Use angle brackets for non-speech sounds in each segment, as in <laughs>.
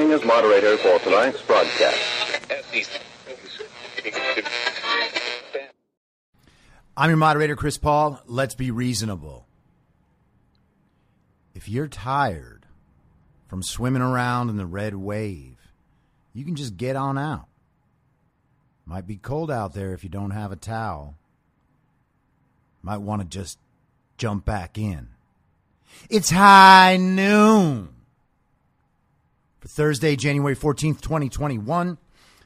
Acting as moderator for tonight's broadcast. I'm your moderator, Chris Paul. Let's be reasonable. If you're tired from swimming around in the red wave, you can just get on out. Might be cold out there if you don't have a towel. Might want to just jump back in. It's high noon for Thursday, January 14th, 2021.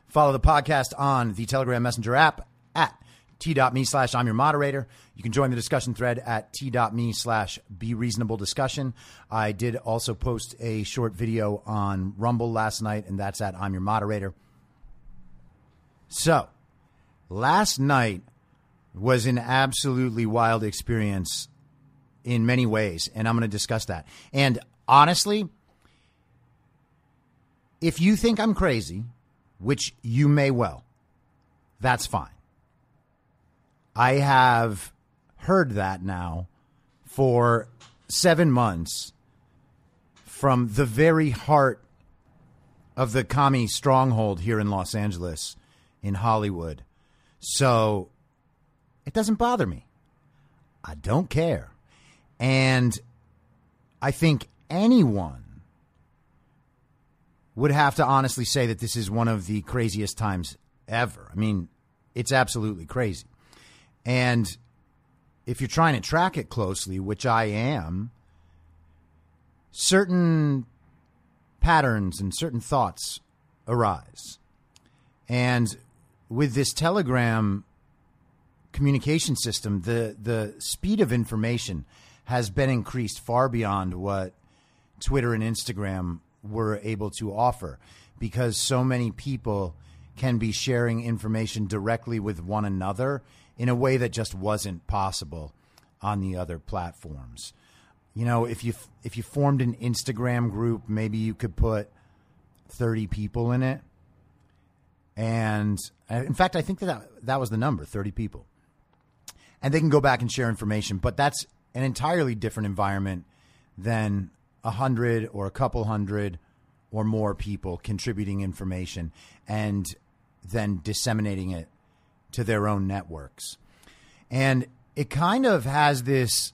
Follow the podcast on the Telegram Messenger app at t.me slash I'm your moderator. You can join the discussion thread at t.me slash be reasonable discussion. I did also post a short video on Rumble last night, and that's at I'm your moderator. So, last night was an absolutely wild experience in many ways, and I'm going to discuss that. And honestly, if you think I'm crazy, which you may well, that's fine. I have heard that now for seven months from the very heart of the commie stronghold here in Los Angeles, in Hollywood. So it doesn't bother me. I don't care. And I think anyone would have to honestly say that this is one of the craziest times ever. I mean, it's absolutely crazy. And if you're trying to track it closely, which I am, certain patterns and certain thoughts arise. And with this Telegram communication system, the, the speed of information has been increased far beyond what Twitter and Instagram were able to offer because so many people can be sharing information directly with one another in a way that just wasn't possible on the other platforms. You know, if you if you formed an Instagram group, maybe you could put 30 people in it. And uh, in fact, I think that that was the number, 30 people. And they can go back and share information, but that's an entirely different environment than a hundred or a couple hundred or more people contributing information and then disseminating it to their own networks. And it kind of has this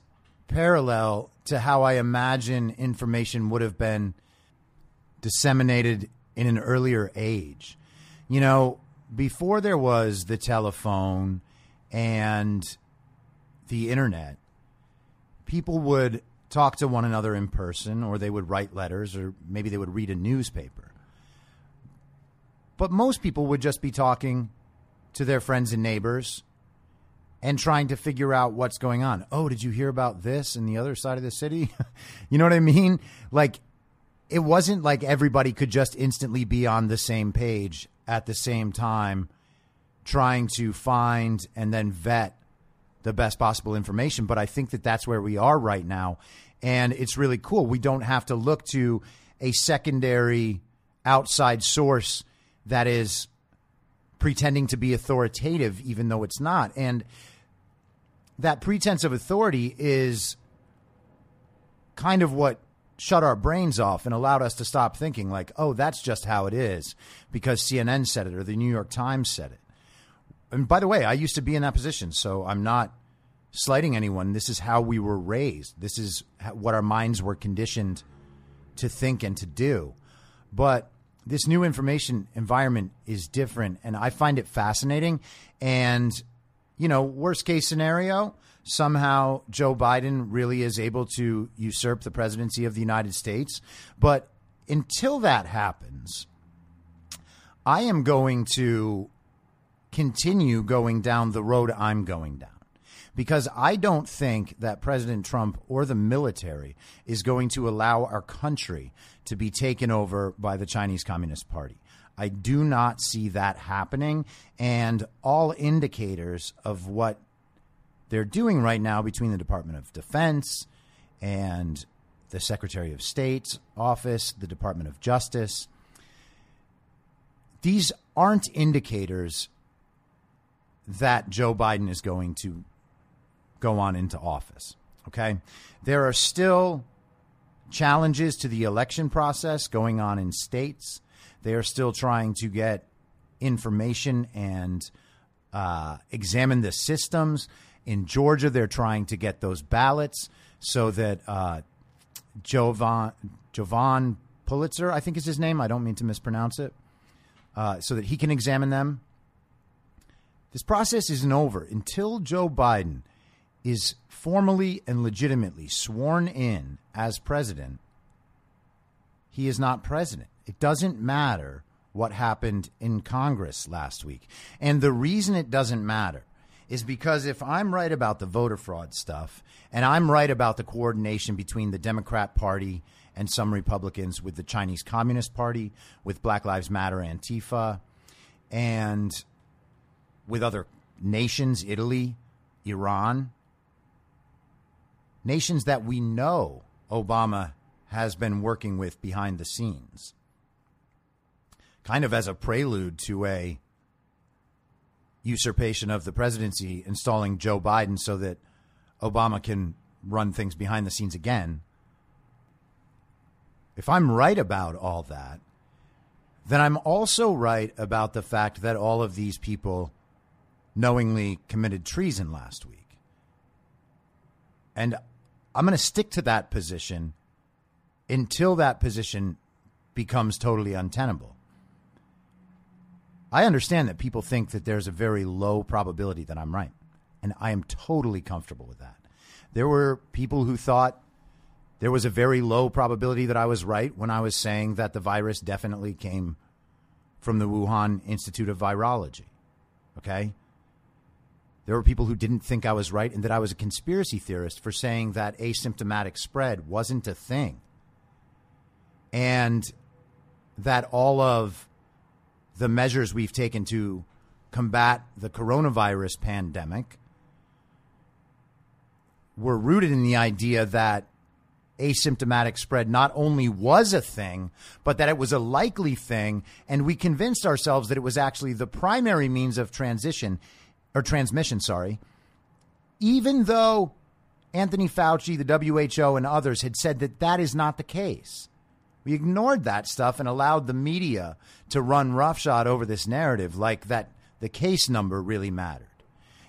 parallel to how I imagine information would have been disseminated in an earlier age. You know, before there was the telephone and the internet, people would talk to one another in person, or they would write letters, or maybe they would read a newspaper. But most people would just be talking to their friends and neighbors and trying to figure out what's going on. Oh, did you hear about this in the other side of the city? <laughs> you know what I mean? Like, it wasn't like everybody could just instantly be on the same page at the same time, trying to find and then vet the best possible information. But I think that that's where we are right now. And it's really cool. We don't have to look to a secondary outside source that is pretending to be authoritative, even though it's not. And that pretense of authority is kind of what shut our brains off and allowed us to stop thinking like, oh, that's just how it is because CNN said it or the New York Times said it. And by the way, I used to be in that position, so I'm not slighting anyone. This is how we were raised. This is what our minds were conditioned to think and to do. But this new information environment is different, and I find it fascinating. And, you know, worst case scenario, somehow Joe Biden really is able to usurp the presidency of the United States. But until that happens, I am going to continue going down the road I'm going down. Because I don't think that President Trump or the military is going to allow our country to be taken over by the Chinese Communist Party. I do not see that happening. And all indicators of what they're doing right now between the Department of Defense and the Secretary of State's office, the Department of Justice, these aren't indicators that Joe Biden is going to go on into office. Okay. There are still challenges to the election process going on in states. They are still trying to get information and uh, examine the systems. In Georgia, they're trying to get those ballots so that uh, Jovan, Jovan Pulitzer, I think is his name. I don't mean to mispronounce it. Uh, so that he can examine them. This process isn't over until Joe Biden is formally and legitimately sworn in as president. He is not president. It doesn't matter what happened in Congress last week. And the reason it doesn't matter is because if I'm right about the voter fraud stuff and I'm right about the coordination between the Democrat Party and some Republicans with the Chinese Communist Party, with Black Lives Matter, Antifa, and with other nations, Italy, Iran, nations that we know Obama has been working with behind the scenes, kind of as a prelude to a usurpation of the presidency, installing Joe Biden so that Obama can run things behind the scenes again. If I'm right about all that, then I'm also right about the fact that all of these people knowingly committed treason last week. And I'm going to stick to that position until that position becomes totally untenable. I understand that people think that there's a very low probability that I'm right, and I am totally comfortable with that. There were people who thought there was a very low probability that I was right when I was saying that the virus definitely came from the Wuhan Institute of Virology. Okay? There were people who didn't think I was right and that I was a conspiracy theorist for saying that asymptomatic spread wasn't a thing. And that all of the measures we've taken to combat the coronavirus pandemic were rooted in the idea that asymptomatic spread not only was a thing, but that it was a likely thing. And we convinced ourselves that it was actually the primary means of transition or transmission, sorry. Even though Anthony Fauci, the WHO, and others had said that that is not the case. We ignored that stuff and allowed the media to run roughshod over this narrative like that the case number really mattered.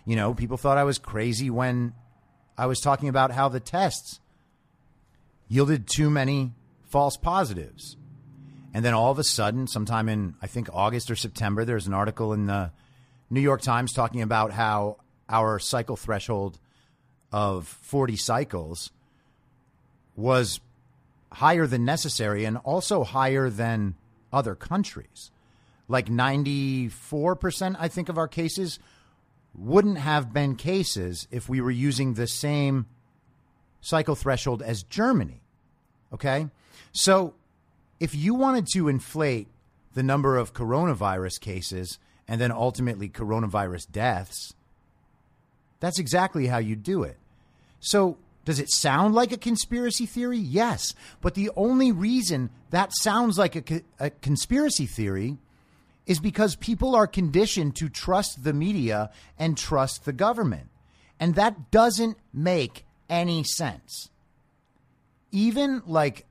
You know, people thought I was crazy when I was talking about how the tests yielded too many false positives. And then all of a sudden, sometime in, I think, August or September, there's an article in the New York Times talking about how our cycle threshold of 40 cycles was higher than necessary and also higher than other countries. Like 94%, I think, of our cases wouldn't have been cases if we were using the same cycle threshold as Germany. Okay? So if you wanted to inflate the number of coronavirus cases and then ultimately coronavirus deaths, that's exactly how you do it. So does it sound like a conspiracy theory? Yes. But the only reason that sounds like a, a, conspiracy theory is because people are conditioned to trust the media and trust the government. And that doesn't make any sense. Even like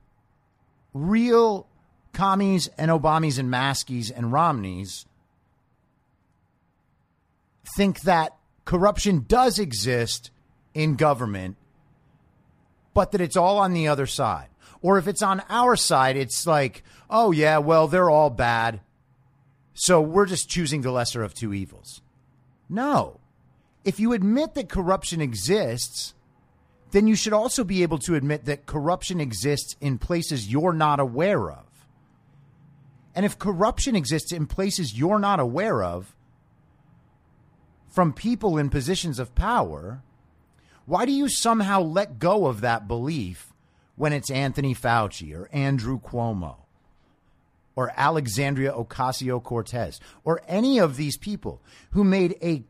real commies and Obamas and Maskies and Romneys think that corruption does exist in government, but that it's all on the other side. Or if it's on our side, it's like, oh, yeah, well, they're all bad. So we're just choosing the lesser of two evils. No. If you admit that corruption exists, then you should also be able to admit that corruption exists in places you're not aware of. And if corruption exists in places you're not aware of, from people in positions of power, why do you somehow let go of that belief when it's Anthony Fauci or Andrew Cuomo or Alexandria Ocasio Cortez or any of these people who made a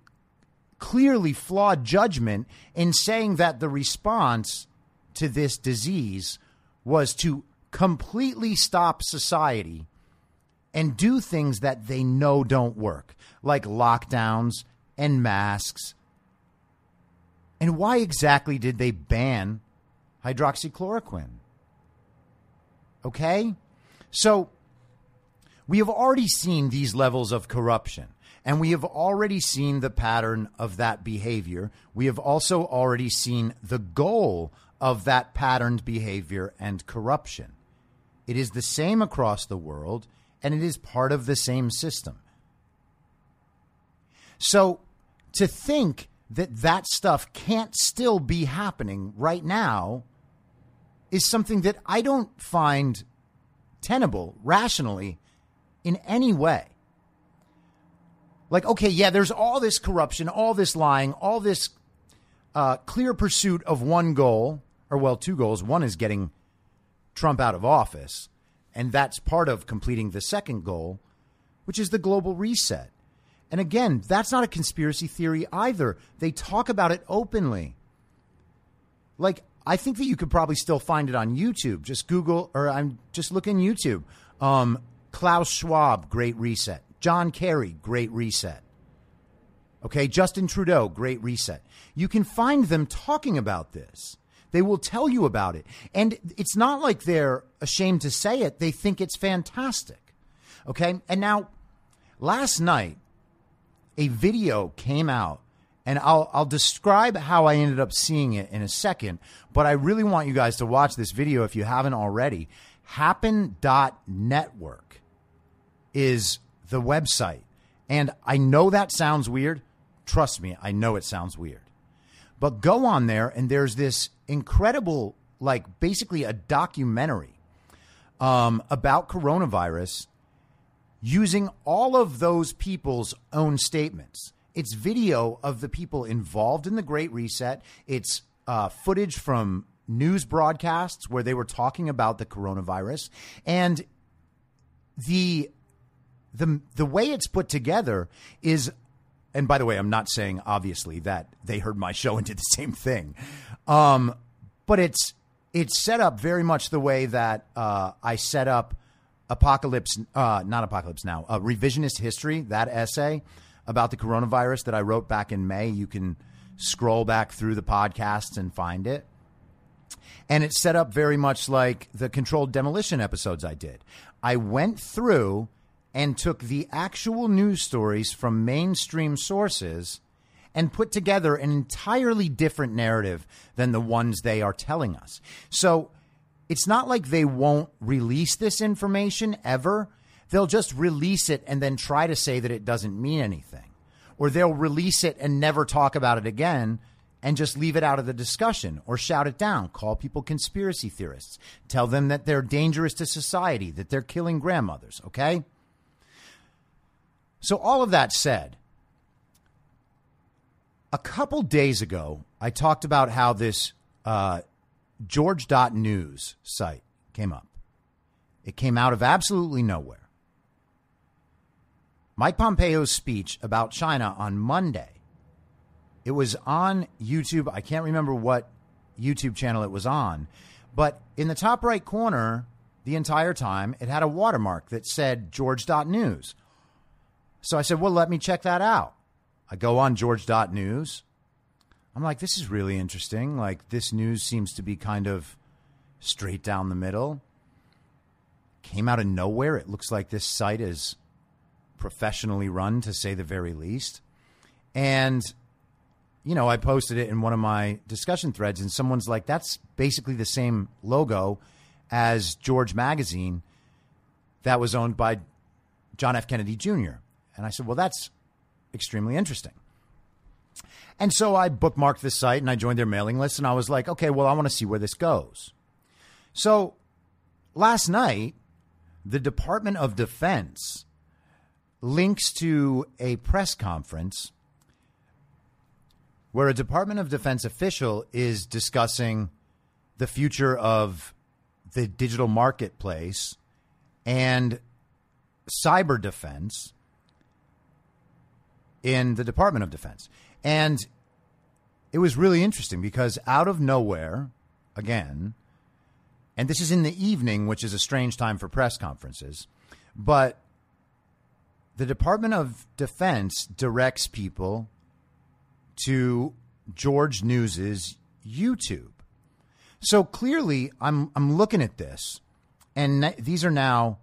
clearly flawed judgment in saying that the response to this disease was to completely stop society and do things that they know don't work, like lockdowns and masks. And why exactly did they ban hydroxychloroquine? Okay? So we have already seen these levels of corruption. And we have already seen the pattern of that behavior. We have also already seen the goal of that patterned behavior and corruption. It is the same across the world, and it is part of the same system. So to think that that stuff can't still be happening right now is something that I don't find tenable rationally in any way. Like, okay, yeah, there's all this corruption, all this lying, all this uh, clear pursuit of one goal, or well, two goals. One is getting Trump out of office, and that's part of completing the second goal, which is the global reset. And again, that's not a conspiracy theory either. They talk about it openly. Like, I think that you could probably still find it on YouTube. Just Google, or I'm just looking YouTube. Um, Klaus Schwab, Great Reset. John Kerry, Great Reset. Okay, Justin Trudeau, Great Reset. You can find them talking about this. They will tell you about it. And it's not like they're ashamed to say it, they think it's fantastic. Okay, and now last night, a video came out, and I'll, I'll describe how I ended up seeing it in a second, but I really want you guys to watch this video if you haven't already. Happen.network is the website. And I know that sounds weird. Trust me, I know it sounds weird. But go on there, and there's this incredible, like basically a documentary um, about coronavirus using all of those people's own statements. It's video of the people involved in the Great Reset. It's uh, footage from news broadcasts where they were talking about the coronavirus, and the the the way it's put together is. And by the way, I'm not saying obviously that they heard my show and did the same thing, um, but it's it's set up very much the way that uh, I set up Apocalypse, uh, not Apocalypse Now, uh, Revisionist History, that essay about the coronavirus that I wrote back in May. You can scroll back through the podcasts and find it. And it's set up very much like the controlled demolition episodes I did. I went through and took the actual news stories from mainstream sources and put together an entirely different narrative than the ones they are telling us. So it's not like they won't release this information ever. They'll just release it and then try to say that it doesn't mean anything. Or they'll release it and never talk about it again and just leave it out of the discussion or shout it down, call people conspiracy theorists, tell them that they're dangerous to society, that they're killing grandmothers, okay? So, all of that said, a couple days ago, I talked about how this uh, George.news site came up. It came out of absolutely nowhere. Mike Pompeo's speech about China on Monday. It was on YouTube. I can't remember what YouTube channel it was on, but in the top right corner, the entire time, it had a watermark that said George.news. So I said, well, let me check that out. I go on George.news, I'm like, this is really interesting. Like, this news seems to be kind of straight down the middle. Came out of nowhere. It looks like this site is professionally run, to say the very least. And, you know, I posted it in one of my discussion threads, and someone's like, that's basically the same logo as George Magazine that was owned by John F. Kennedy Jr. And I said, well, that's extremely interesting. And so I bookmarked this site and I joined their mailing list, and I was like, okay, well, I want to see where this goes. So last night, the Department of Defense links to a press conference where a Department of Defense official is discussing the future of the digital marketplace and cyber defense in the Department of Defense. And it was really interesting because out of nowhere, again, and this is in the evening, which is a strange time for press conferences, but the Department of Defense directs people to George News's YouTube. So clearly, I'm I'm looking at this, and these are now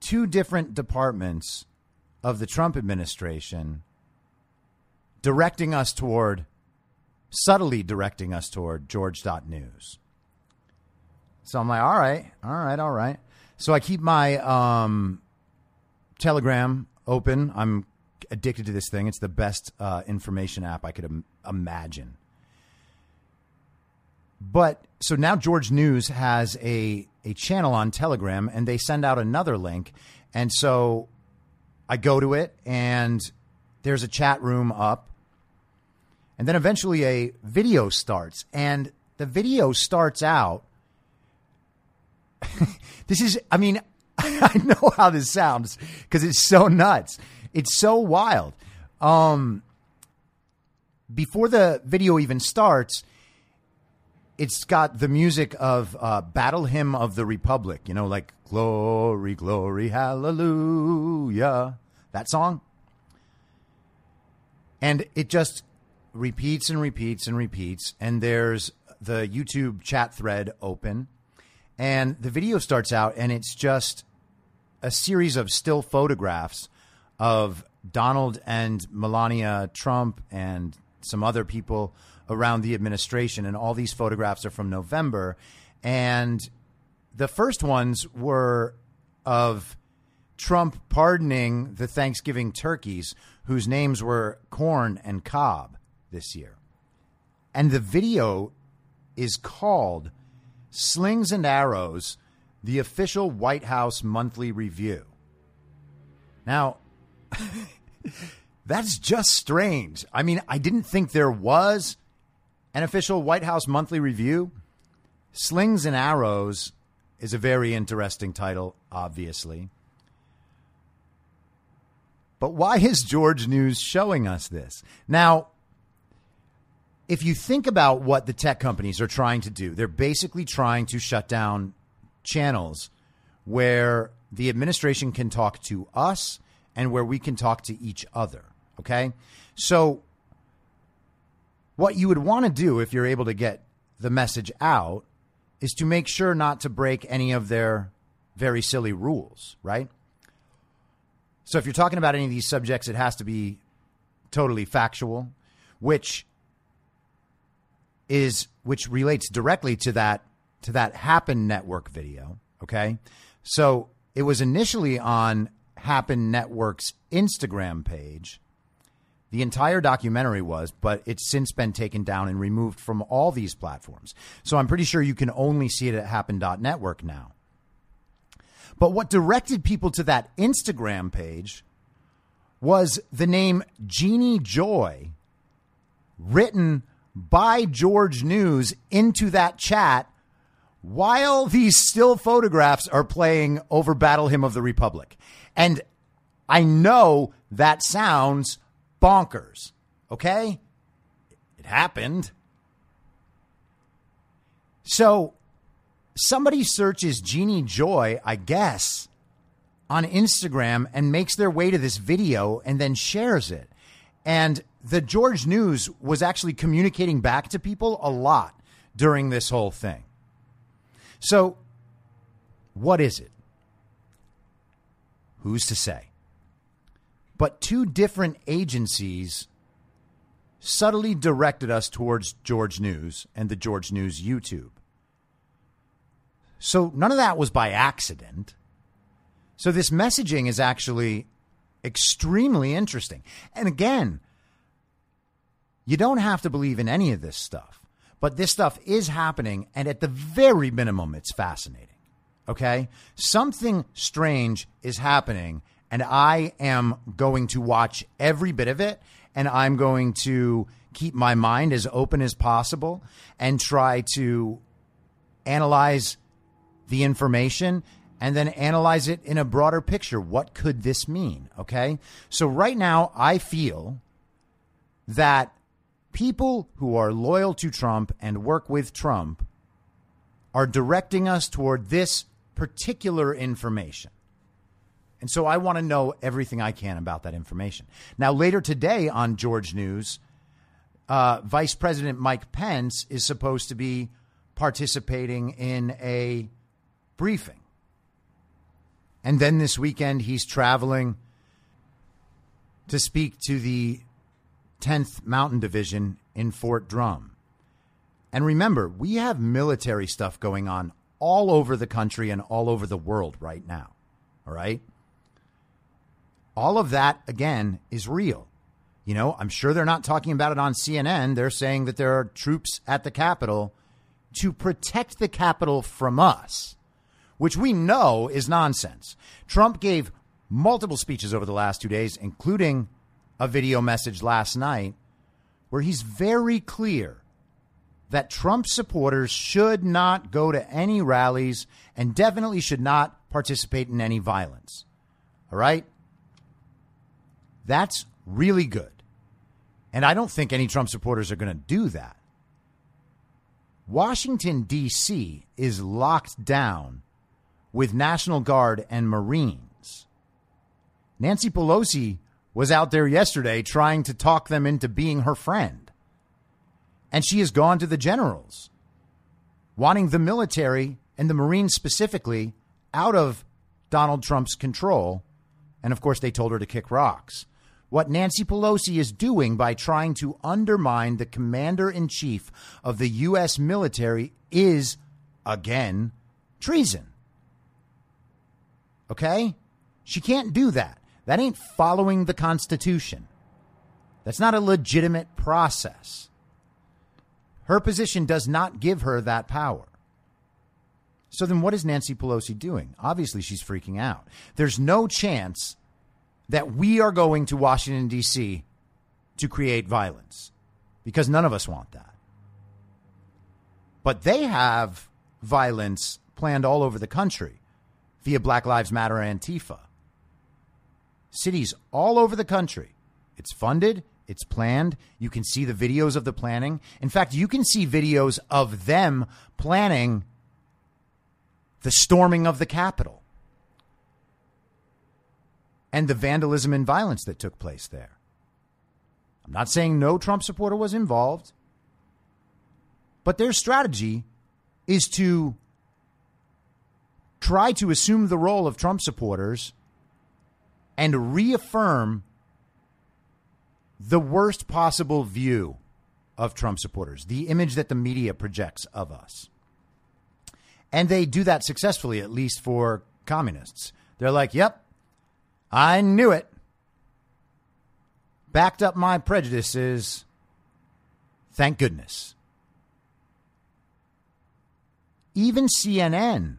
two different departments of the Trump administration directing us toward, subtly directing us toward George.news. So I'm like, all right, all right, all right. So I keep my um, Telegram open. I'm addicted to this thing. It's the best uh, information app I could Im- imagine. But so now George News has a a channel on Telegram, and they send out another link, and so I go to it, and there's a chat room up, and then eventually a video starts, and the video starts out. <laughs> this is, I mean, <laughs> I know how this sounds because it's so nuts. It's so wild. Um, before the video even starts, it's got the music of uh, Battle Hymn of the Republic, you know, like Glory, Glory, Hallelujah, that song. And it just repeats and repeats and repeats. And there's the YouTube chat thread open. And the video starts out, and it's just a series of still photographs of Donald and Melania Trump and some other people around the administration. And all these photographs are from November. And the first ones were of Trump pardoning the Thanksgiving turkeys whose names were Corn and Cob this year. And the video is called Slings and Arrows, the official White House monthly review. Now, <laughs> that's just strange. I mean, I didn't think there was an official White House monthly review. Slings and Arrows is a very interesting title, obviously. But why is George News showing us this? Now, if you think about what the tech companies are trying to do, they're basically trying to shut down channels where the administration can talk to us and where we can talk to each other. Okay. So, what you would want to do if you're able to get the message out is to make sure not to break any of their very silly rules, right? So, if you're talking about any of these subjects, it has to be totally factual, which is which relates directly to that to that Happen Network video. Okay, so it was initially on Happen Network's Instagram page. The entire documentary was, but it's since been taken down and removed from all these platforms. So I'm pretty sure you can only see it at happen.network now. But what directed people to that Instagram page was the name Jeannie Joy, written by George News into that chat while these still photographs are playing over Battle Hymn of the Republic. And I know that sounds bonkers, okay? It happened. So somebody searches Jeannie Joy, I guess, on Instagram and makes their way to this video and then shares it. And the George News was actually communicating back to people a lot during this whole thing. So, what is it? Who's to say? But two different agencies subtly directed us towards George News and the George News YouTube. So none of that was by accident. So this messaging is actually extremely interesting. And again, you don't have to believe in any of this stuff, but this stuff is happening. And at the very minimum, it's fascinating. Okay. Something strange is happening. And I am going to watch every bit of it. And I'm going to keep my mind as open as possible and try to analyze the information and then analyze it in a broader picture. What could this mean? Okay. So right now, I feel that people who are loyal to Trump and work with Trump are directing us toward this particular information. And so I want to know everything I can about that information. Now, later today on George News, uh, Vice President Mike Pence is supposed to be participating in a briefing. And then this weekend, he's traveling to speak to the 10th Mountain Division in Fort Drum. And remember, we have military stuff going on all over the country and all over the world right now. All right? All of that, again, is real. You know, I'm sure they're not talking about it on CNN. They're saying that there are troops at the Capitol to protect the Capitol from us which we know is nonsense. Trump gave multiple speeches over the last two days, including a video message last night, where he's very clear that Trump supporters should not go to any rallies and definitely should not participate in any violence. All right? That's really good. And I don't think any Trump supporters are going to do that. Washington, D.C. is locked down with National Guard and Marines. Nancy Pelosi was out there yesterday trying to talk them into being her friend. And she has gone to the generals, wanting the military and the Marines specifically out of Donald Trump's control. And of course, they told her to kick rocks. What Nancy Pelosi is doing by trying to undermine the commander in chief of the U.S. military is, again, treason. Okay? She can't do that. That ain't following the Constitution. That's not a legitimate process. Her position does not give her that power. So then what is Nancy Pelosi doing? Obviously, she's freaking out. There's no chance that we are going to Washington, D.C. to create violence because none of us want that. But they have violence planned all over the country via Black Lives Matter Antifa. Cities all over the country. It's funded, it's planned. You can see the videos of the planning. In fact, you can see videos of them planning the storming of the Capitol and the vandalism and violence that took place there. I'm not saying no Trump supporter was involved, but their strategy is to try to assume the role of Trump supporters and reaffirm the worst possible view of Trump supporters, the image that the media projects of us. And they do that successfully, at least for communists. They're like, yep, I knew it. Backed up my prejudices. Thank goodness. Even CNN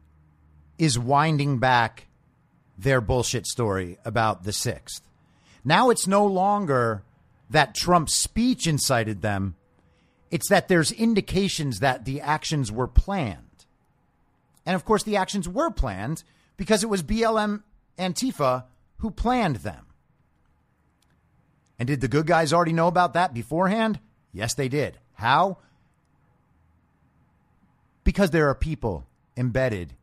is winding back their bullshit story about the 6th. Now it's no longer that Trump's speech incited them, it's that there's indications that the actions were planned. And of course, the actions were planned because it was BLM Antifa who planned them. And did the good guys already know about that beforehand? Yes, they did. How? Because there are people embedded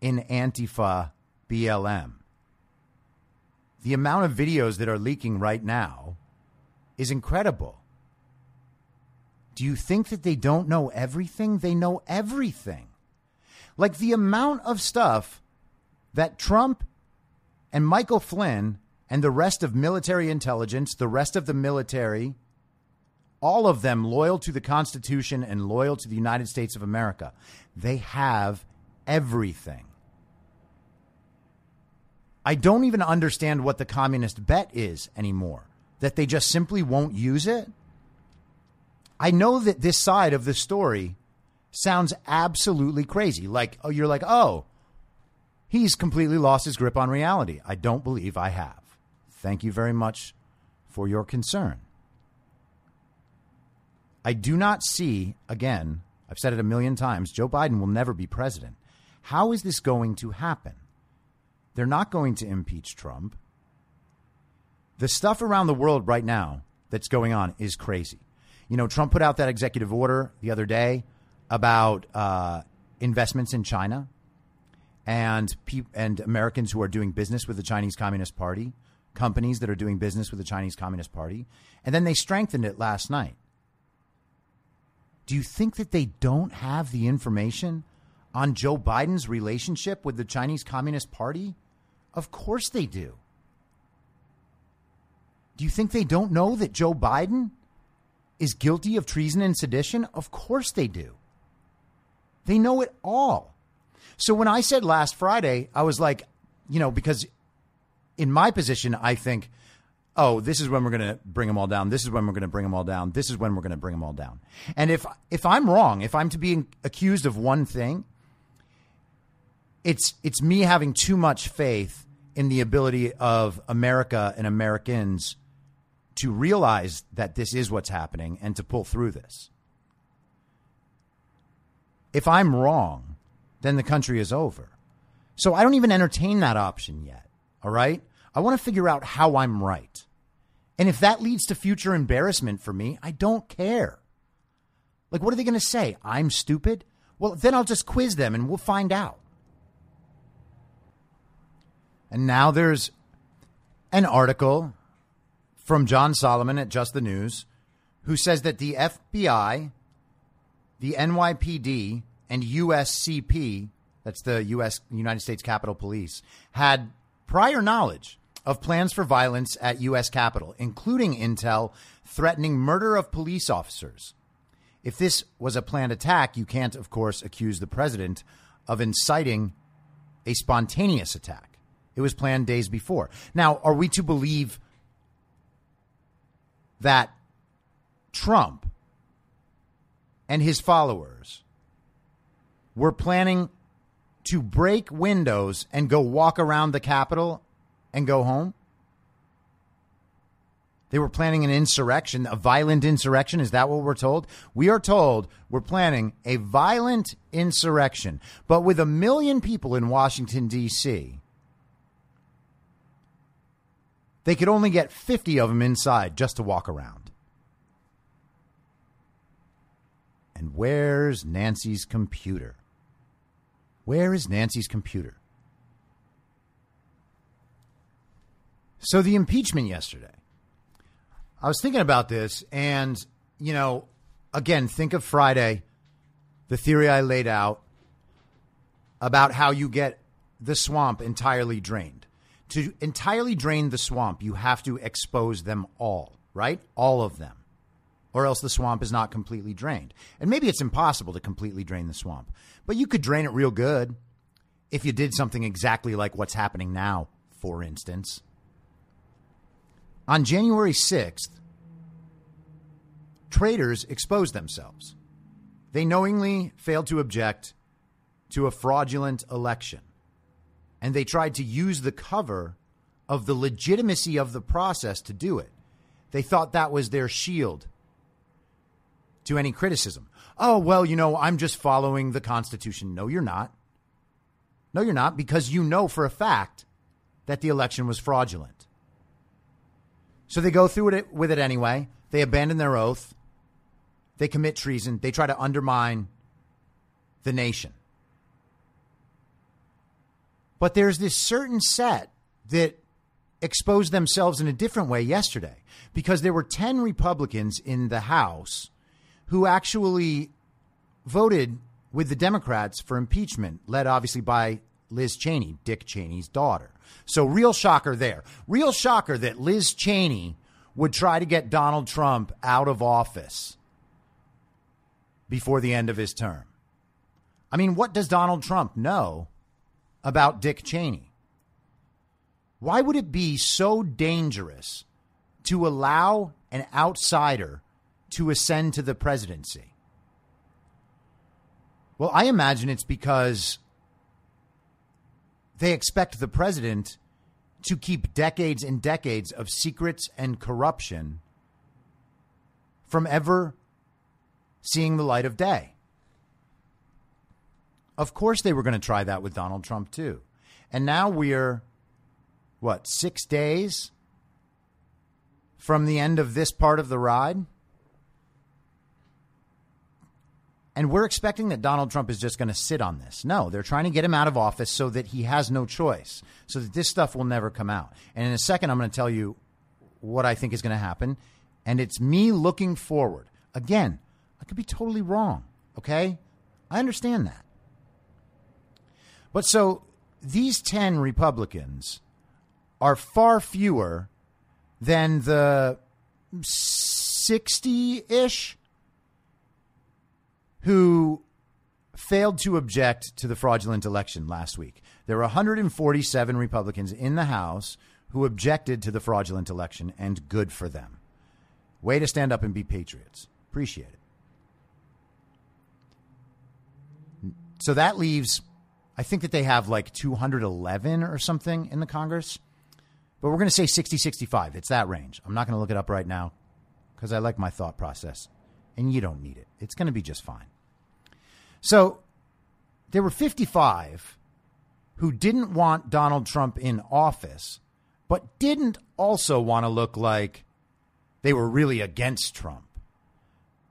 in Antifa BLM. The amount of videos that are leaking right now is incredible. Do you think that they don't know everything? They know everything. Like the amount of stuff that Trump and Michael Flynn and the rest of military intelligence, the rest of the military, all of them loyal to the Constitution and loyal to the United States of America, they have everything. I don't even understand what the communist bet is anymore, that they just simply won't use it. I know that this side of the story sounds absolutely crazy. Like, oh, you're like, oh, he's completely lost his grip on reality. I don't believe I have. Thank you very much for your concern. I do not see, again, I've said it a million times, Joe Biden will never be president. How is this going to happen? They're not going to impeach Trump. The stuff around the world right now that's going on is crazy. You know, Trump put out that executive order the other day about uh, investments in China and pe- and Americans who are doing business with the Chinese Communist Party, companies that are doing business with the Chinese Communist Party, and then they strengthened it last night. Do you think that they don't have the information on Joe Biden's relationship with the Chinese Communist Party? Of course they do. Do you think they don't know that Joe Biden is guilty of treason and sedition? Of course they do. They know it all. So when I said last Friday, I was like, you know, because in my position, I think, oh, this is when we're going to bring them all down. This is when we're going to bring them all down. This is when we're going to bring them all down. And if if I'm wrong, if I'm to be accused of one thing, it's it's me having too much faith in the ability of America and Americans to realize that this is what's happening and to pull through this. If I'm wrong, then the country is over. So I don't even entertain that option yet. All right? I want to figure out how I'm right. And if that leads to future embarrassment for me, I don't care. Like, what are they going to say? I'm stupid? Well, then I'll just quiz them and we'll find out. And now there's an article from John Solomon at Just the News who says that the FBI, the NYPD, and USCP, that's the US United States Capitol Police, had prior knowledge of plans for violence at US Capitol, including intel threatening murder of police officers. If this was a planned attack, you can't of course accuse the president of inciting a spontaneous attack. It was planned days before. Now, are we to believe that Trump and his followers were planning to break windows and go walk around the Capitol and go home? They were planning an insurrection, a violent insurrection. Is that what we're told? We are told we're planning a violent insurrection. But with a million people in Washington, D.C., they could only get 50 of them inside just to walk around. And where's Nancy's computer? Where is Nancy's computer? So, the impeachment yesterday. I was thinking about this, and, you know, again, think of Friday, the theory I laid out about how you get the swamp entirely drained to entirely drain the swamp, you have to expose them all, right? All of them. Or else the swamp is not completely drained. And maybe it's impossible to completely drain the swamp, but you could drain it real good if you did something exactly like what's happening now, for instance. On January 6th, traitors exposed themselves. They knowingly failed to object to a fraudulent election and they tried to use the cover of the legitimacy of the process to do it. They thought that was their shield to any criticism. Oh, well, you know, I'm just following the Constitution. No, you're not. No, you're not, because you know for a fact that the election was fraudulent. So they go through it with it anyway. They abandon their oath. They commit treason. They try to undermine the nation. But there's this certain set that exposed themselves in a different way yesterday because there were 10 Republicans in the House who actually voted with the Democrats for impeachment, led obviously by Liz Cheney, Dick Cheney's daughter. So, real shocker there. Real shocker that Liz Cheney would try to get Donald Trump out of office before the end of his term. I mean, what does Donald Trump know about Dick Cheney? Why would it be so dangerous to allow an outsider to ascend to the presidency? Well, I imagine it's because they expect the president to keep decades and decades of secrets and corruption from ever seeing the light of day. Of course, they were going to try that with Donald Trump, too. And now we're, what, six days from the end of this part of the ride? And we're expecting that Donald Trump is just going to sit on this. No, they're trying to get him out of office so that he has no choice, so that this stuff will never come out. And in a second, I'm going to tell you what I think is going to happen. And it's me looking forward. Again, I could be totally wrong. Okay? I understand that. But so these 10 Republicans are far fewer than the 60 ish who failed to object to the fraudulent election last week. There were 147 Republicans in the House who objected to the fraudulent election, and good for them. Way to stand up and be patriots. Appreciate it. So that leaves, I think that they have like 211 or something in the Congress, but we're going to say 60, 65. It's that range. I'm not going to look it up right now because I like my thought process and you don't need it. It's going to be just fine. So there were 55 who didn't want Donald Trump in office, but didn't also want to look like they were really against Trump.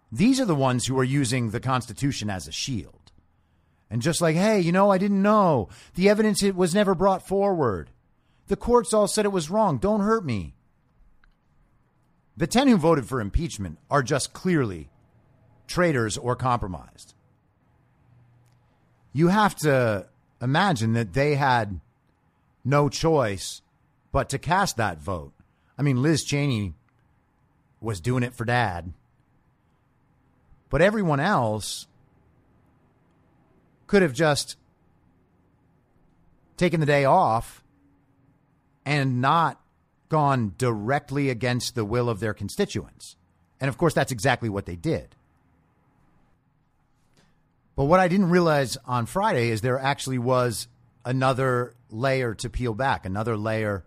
These are the ones who are using the Constitution as a shield. And just like, hey, you know, I didn't know. The evidence it was never brought forward. The courts all said it was wrong. Don't hurt me. The 10 who voted for impeachment are just clearly traitors or compromised. You have to imagine that they had no choice but to cast that vote. I mean, Liz Cheney was doing it for dad. But everyone else could have just taken the day off and not gone directly against the will of their constituents. And of course, that's exactly what they did. But what I didn't realize on Friday is there actually was another layer to peel back, another layer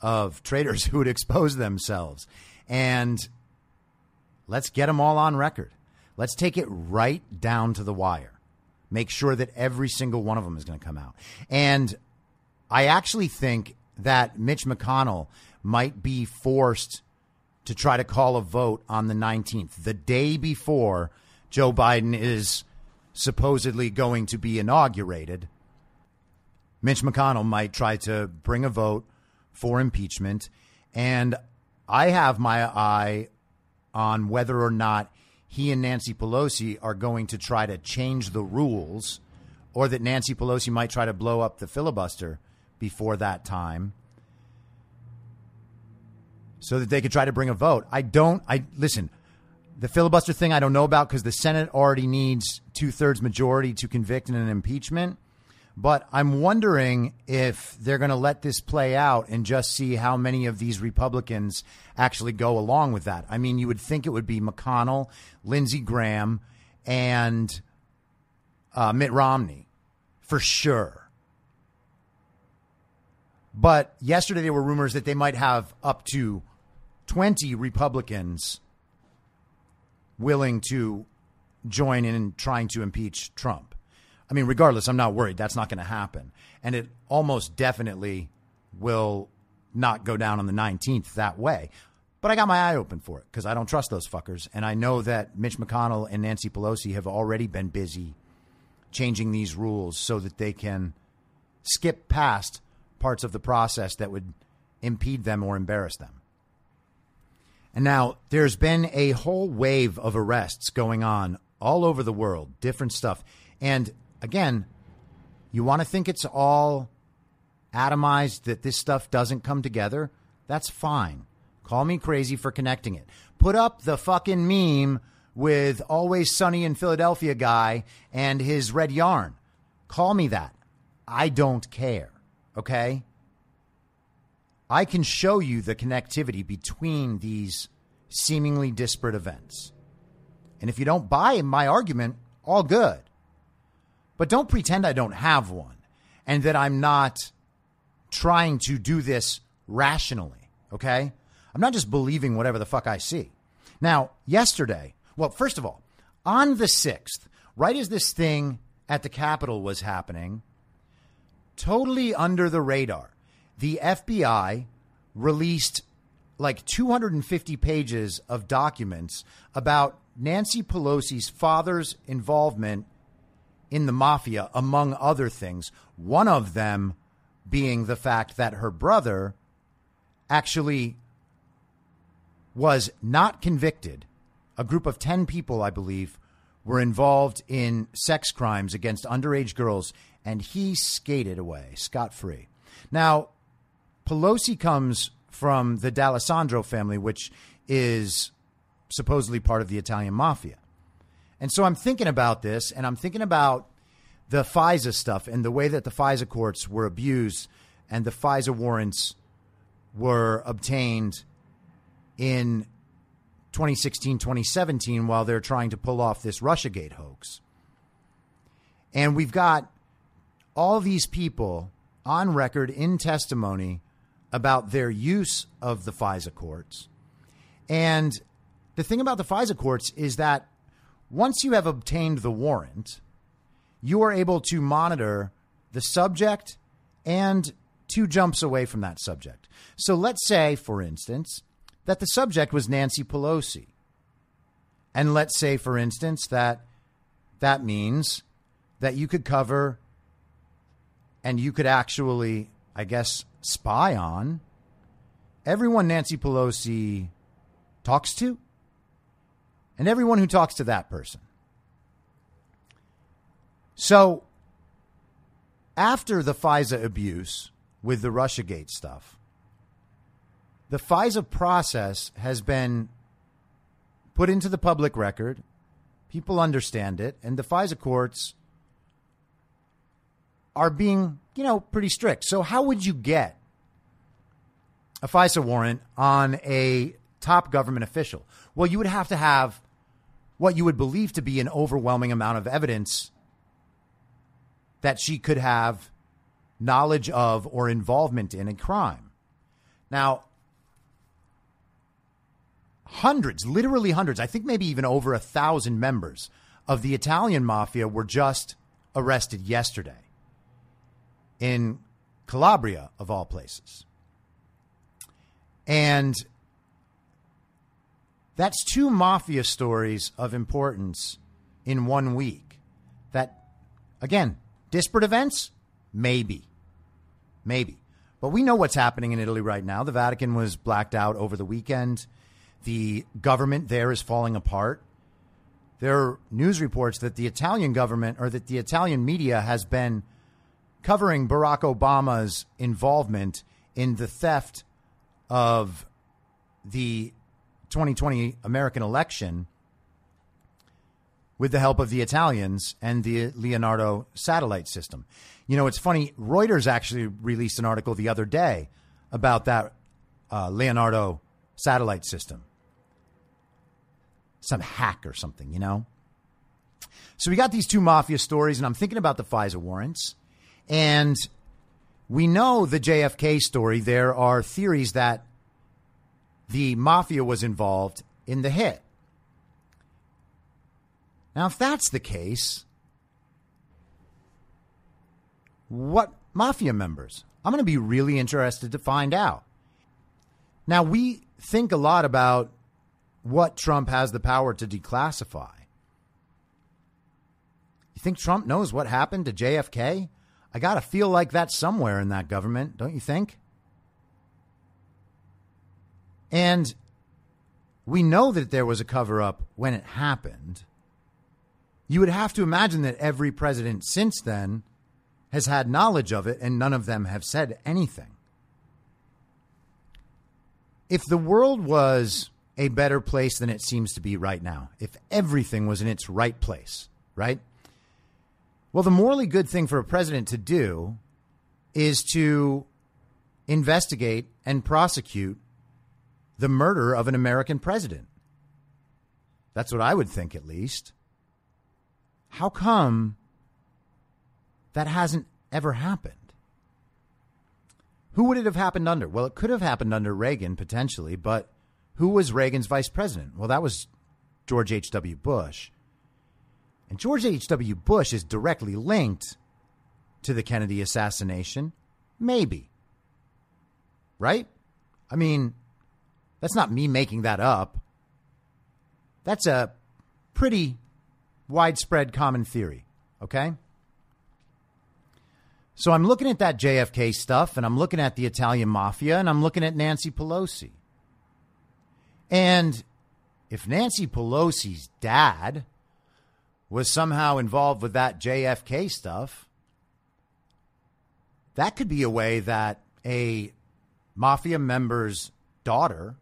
of <laughs> traitors who would expose themselves. And let's get them all on record. Let's take it right down to the wire. Make sure that every single one of them is going to come out. And I actually think that Mitch McConnell might be forced to try to call a vote on the 19th, the day before Joe Biden is supposedly going to be inaugurated, Mitch McConnell might try to bring a vote for impeachment. And I have my eye on whether or not he and Nancy Pelosi are going to try to change the rules or that Nancy Pelosi might try to blow up the filibuster before that time so that they could try to bring a vote. I don't, I listen, the filibuster thing I don't know about because the Senate already needs two thirds majority to convict in an impeachment. But I'm wondering if they're going to let this play out and just see how many of these Republicans actually go along with that. I mean, you would think it would be McConnell, Lindsey Graham, and uh, Mitt Romney for sure. But yesterday there were rumors that they might have up to 20 Republicans willing to join in trying to impeach Trump. I mean, regardless, I'm not worried. That's not going to happen. And it almost definitely will not go down on the 19th that way. But I got my eye open for it because I don't trust those fuckers. And I know that Mitch McConnell and Nancy Pelosi have already been busy changing these rules so that they can skip past parts of the process that would impede them or embarrass them. And now there's been a whole wave of arrests going on all over the world, different stuff. And again, you want to think it's all atomized, that this stuff doesn't come together? That's fine. Call me crazy for connecting it. Put up the fucking meme with Always Sunny in Philadelphia guy and his red yarn. Call me that. I don't care. Okay? I can show you the connectivity between these seemingly disparate events. And if you don't buy my argument, all good. But don't pretend I don't have one and that I'm not trying to do this rationally. Okay? I'm not just believing whatever the fuck I see. Now, yesterday, well, first of all, on the 6th, right as this thing at the Capitol was happening, totally under the radar, the FBI released like 250 pages of documents about Nancy Pelosi's father's involvement in the mafia, among other things. One of them being the fact that her brother actually was not convicted. A group of 10 people, I believe, were involved in sex crimes against underage girls, and he skated away scot free. Now, Pelosi comes from the D'Alessandro family, which is supposedly part of the Italian mafia. And so I'm thinking about this, and I'm thinking about the FISA stuff and the way that the FISA courts were abused and the FISA warrants were obtained in 2016, 2017 while they're trying to pull off this Russiagate hoax. And we've got all these people on record in testimony about their use of the FISA courts. And the thing about the FISA courts is that once you have obtained the warrant, you are able to monitor the subject and two jumps away from that subject. So let's say, for instance, that the subject was Nancy Pelosi. And let's say, for instance, that that means that you could cover and you could actually, I guess, spy on everyone Nancy Pelosi talks to and everyone who talks to that person. So, after the FISA abuse with the Russiagate stuff, the FISA process has been put into the public record. People understand it, and the FISA courts are being, you know, pretty strict. So, how would you get a FISA warrant on a top government official? Well, you would have to have what you would believe to be an overwhelming amount of evidence that she could have knowledge of or involvement in a crime. Now, hundreds, literally hundreds, I think maybe even over a thousand members of the Italian mafia were just arrested yesterday in Calabria, of all places. And that's two mafia stories of importance in one week. That, again, disparate events? Maybe. Maybe. But we know what's happening in Italy right now. The Vatican was blacked out over the weekend. The government there is falling apart. There are news reports that the Italian government or that the Italian media has been covering Barack Obama's involvement in the theft of the 2020 American election with the help of the Italians and the Leonardo satellite system. You know, it's funny. Reuters actually released an article the other day about that uh, Leonardo satellite system. Some hack or something, you know? So we got these two mafia stories, and I'm thinking about the FISA warrants. And we know the JFK story. There are theories that the mafia was involved in the hit. Now, if that's the case, what mafia members? I'm going to be really interested to find out. Now, we think a lot about what Trump has the power to declassify. You think Trump knows what happened to JFK? I got to feel like that somewhere in that government, don't you think? And we know that there was a cover up when it happened. You would have to imagine that every president since then has had knowledge of it, and none of them have said anything. If the world was a better place than it seems to be right now, if everything was in its right place, right? Well, the morally good thing for a president to do is to investigate and prosecute the murder of an American president. That's what I would think, at least. How come that hasn't ever happened? Who would it have happened under? Well, it could have happened under Reagan, potentially, but who was Reagan's vice president? Well, that was George H.W. Bush. And George H.W. Bush is directly linked to the Kennedy assassination. Maybe. Right? I mean, that's not me making that up. That's a pretty widespread common theory, okay? So I'm looking at that JFK stuff and I'm looking at the Italian mafia and I'm looking at Nancy Pelosi. And if Nancy Pelosi's dad was somehow involved with that JFK stuff, that could be a way that a mafia member's daughter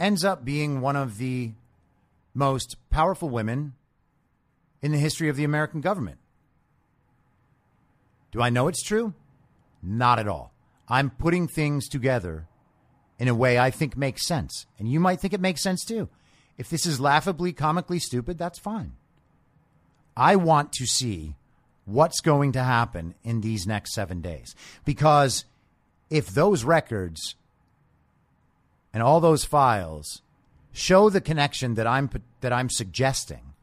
ends up being one of the most powerful women in the history of the American government. Do I know it's true? Not at all. I'm putting things together in a way I think makes sense. And you might think it makes sense too. If this is laughably, comically stupid, that's fine. I want to see what's going to happen in these next seven days. Because if those records and all those files show the connection that I'm that I'm suggesting,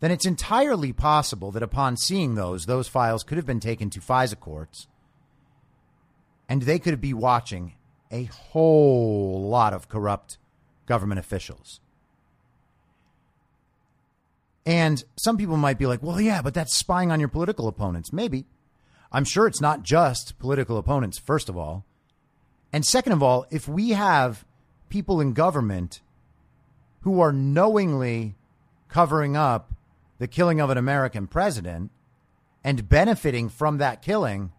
then it's entirely possible that upon seeing those, those files could have been taken to FISA courts, and they could be watching a whole lot of corrupt government officials. And some people might be like, well, yeah, but that's spying on your political opponents. Maybe. I'm sure it's not just political opponents, first of all. And second of all, if we have people in government who are knowingly covering up the killing of an American president and benefiting from that killing,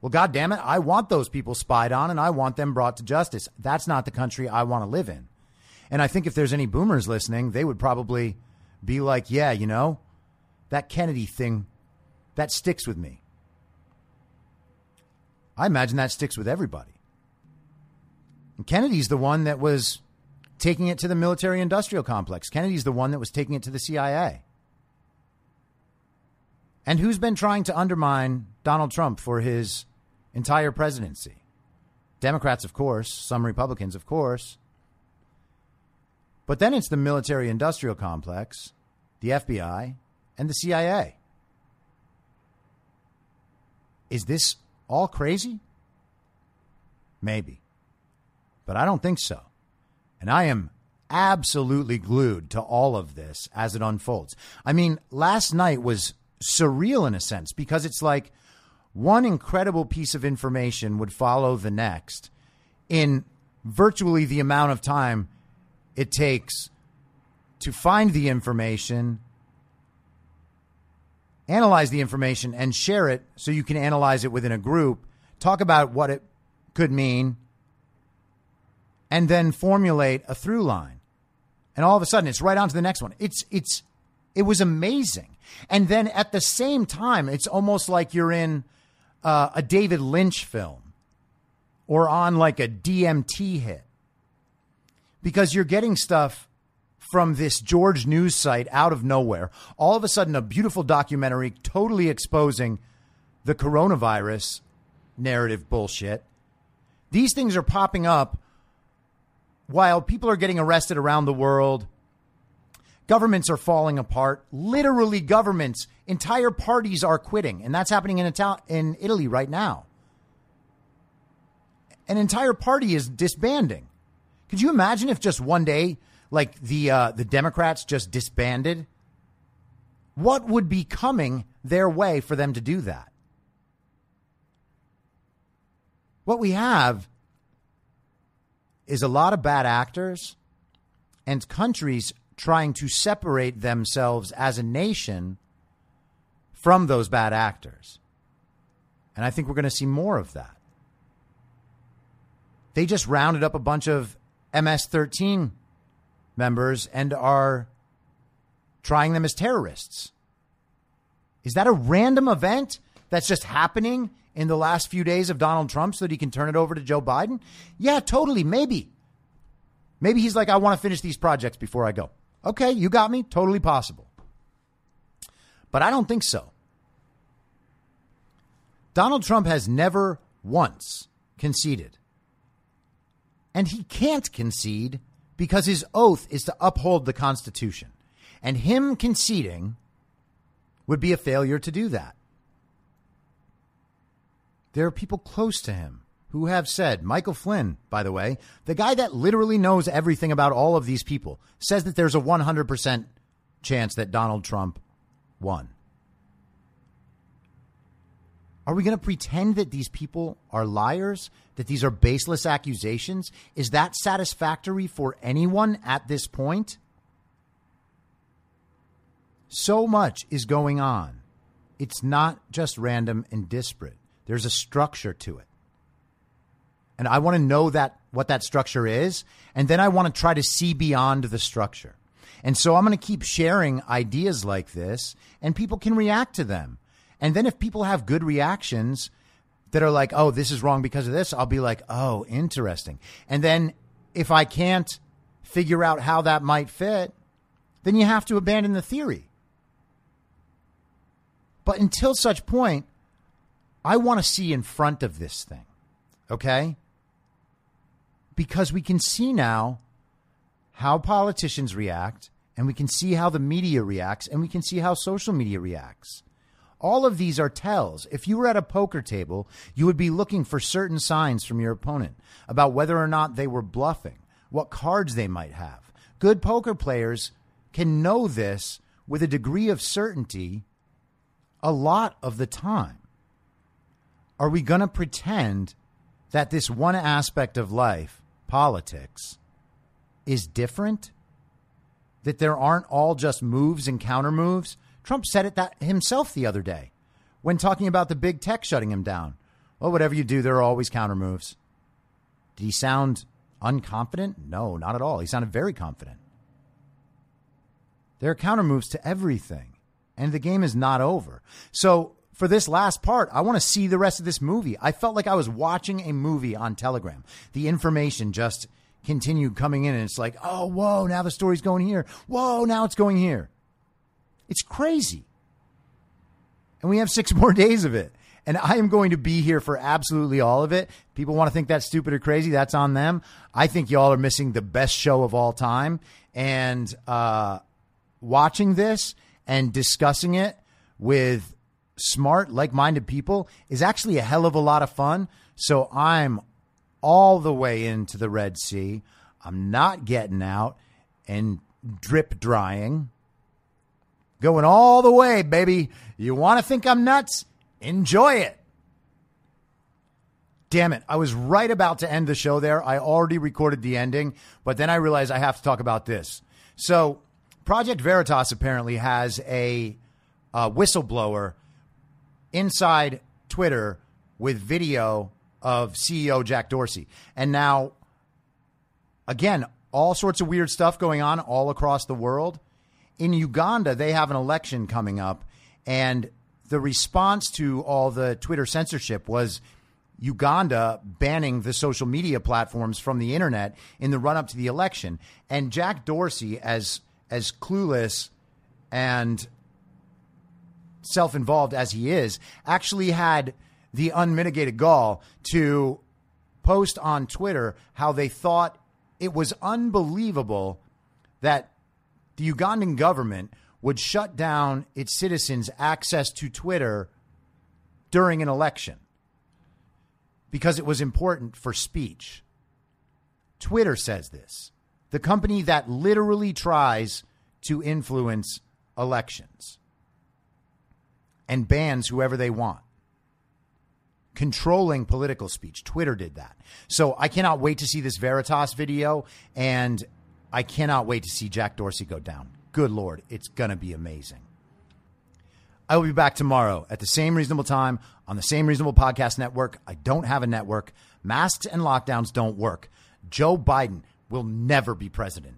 well, God damn it, I want those people spied on and I want them brought to justice. That's not the country I want to live in. And I think if there's any boomers listening, they would probably be like, yeah, you know, that Kennedy thing, that sticks with me. I imagine that sticks with everybody. And Kennedy's the one that was taking it to the military industrial complex. Kennedy's the one that was taking it to the CIA. And who's been trying to undermine Donald Trump for his entire presidency? Democrats, of course, some Republicans, of course. But then it's the military industrial complex, the FBI, and the CIA. Is this all crazy? Maybe. But I don't think so. And I am absolutely glued to all of this as it unfolds. I mean, last night was surreal in a sense because it's like one incredible piece of information would follow the next in virtually the amount of time it takes to find the information, analyze the information, and share it so you can analyze it within a group, talk about what it could mean, and then formulate a through line. And all of a sudden it's right on to the next one. It's it's it was amazing. And then at the same time, it's almost like you're in uh, a David Lynch film or on like a DMT hit because you're getting stuff from this George News site out of nowhere. All of a sudden, a beautiful documentary totally exposing the coronavirus narrative bullshit. These things are popping up while people are getting arrested around the world, governments are falling apart. Literally, governments, entire parties are quitting, and that's happening in Ital- in Italy right now. An entire party is disbanding. Could you imagine if just one day, like the uh, the Democrats just disbanded? What would be coming their way for them to do that? What we have is a lot of bad actors and countries trying to separate themselves as a nation from those bad actors. And I think we're going to see more of that. They just rounded up a bunch of MS 13 members and are trying them as terrorists. Is that a random event that's just happening in the last few days of Donald Trump so that he can turn it over to Joe Biden? Yeah, totally. Maybe. Maybe he's like, I want to finish these projects before I go. Okay, you got me. Totally possible. But I don't think so. Donald Trump has never once conceded. And he can't concede because his oath is to uphold the Constitution. And him conceding would be a failure to do that. There are people close to him who have said, Michael Flynn, by the way, the guy that literally knows everything about all of these people, says that there's a 100% chance that Donald Trump won. Are we going to pretend that these people are liars? That these are baseless accusations? Is that satisfactory for anyone at this point? So much is going on. It's not just random and disparate. There's a structure to it. And I want to know that what that structure is, and then I want to try to see beyond the structure. And so I'm going to keep sharing ideas like this, and people can react to them. And then if people have good reactions that are like, oh, this is wrong because of this, I'll be like, oh, interesting. And then if I can't figure out how that might fit, then you have to abandon the theory. But until such point, I want to see in front of this thing. Okay? Because we can see now how politicians react, and we can see how the media reacts, and we can see how social media reacts. All of these are tells. If you were at a poker table, you would be looking for certain signs from your opponent about whether or not they were bluffing, what cards they might have. Good poker players can know this with a degree of certainty a lot of the time. Are we going to pretend that this one aspect of life, politics, is different? That there aren't all just moves and counter moves? Trump said it that himself the other day when talking about the big tech shutting him down. Well, whatever you do, there are always counter moves. Did he sound unconfident? No, not at all. He sounded very confident. There are counter moves to everything, and the game is not over. So, for this last part, I want to see the rest of this movie. I felt like I was watching a movie on Telegram. The information just continued coming in, and it's like, oh, whoa, now the story's going here. Whoa, now it's going here. It's crazy. And we have six <laughs> more days of it. And I am going to be here for absolutely all of it. People want to think that's stupid or crazy. That's on them. I think y'all are missing the best show of all time. And uh, watching this and discussing it with smart, like minded people is actually a hell of a lot of fun. So I'm all the way into the Red Sea. I'm not getting out and drip drying. Going all the way, baby. You want to think I'm nuts? Enjoy it. Damn it. I was right about to end the show there. I already recorded the ending, but then I realized I have to talk about this. So, Project Veritas apparently has a, a whistleblower inside Twitter with video of CEO Jack Dorsey. And now, again, all sorts of weird stuff going on all across the world in Uganda, they have an election coming up, and the response to all the Twitter censorship was Uganda banning the social media platforms from the internet in the run up to the election. And Jack Dorsey, as as clueless and self involved as he is, actually had the unmitigated gall to post on Twitter how they thought it was unbelievable that the Ugandan government would shut down its citizens' access to Twitter during an election because it was important for speech. Twitter says this the company that literally tries to influence elections and bans whoever they want. controlling political speech. Twitter did that. So I cannot wait to see this Veritas video, and I cannot wait to see Jack Dorsey go down. Good Lord, it's going to be amazing. I will be back tomorrow at the same reasonable time on the same reasonable podcast network. I don't have a network. Masks and lockdowns don't work. Joe Biden will never be president.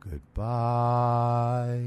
Goodbye.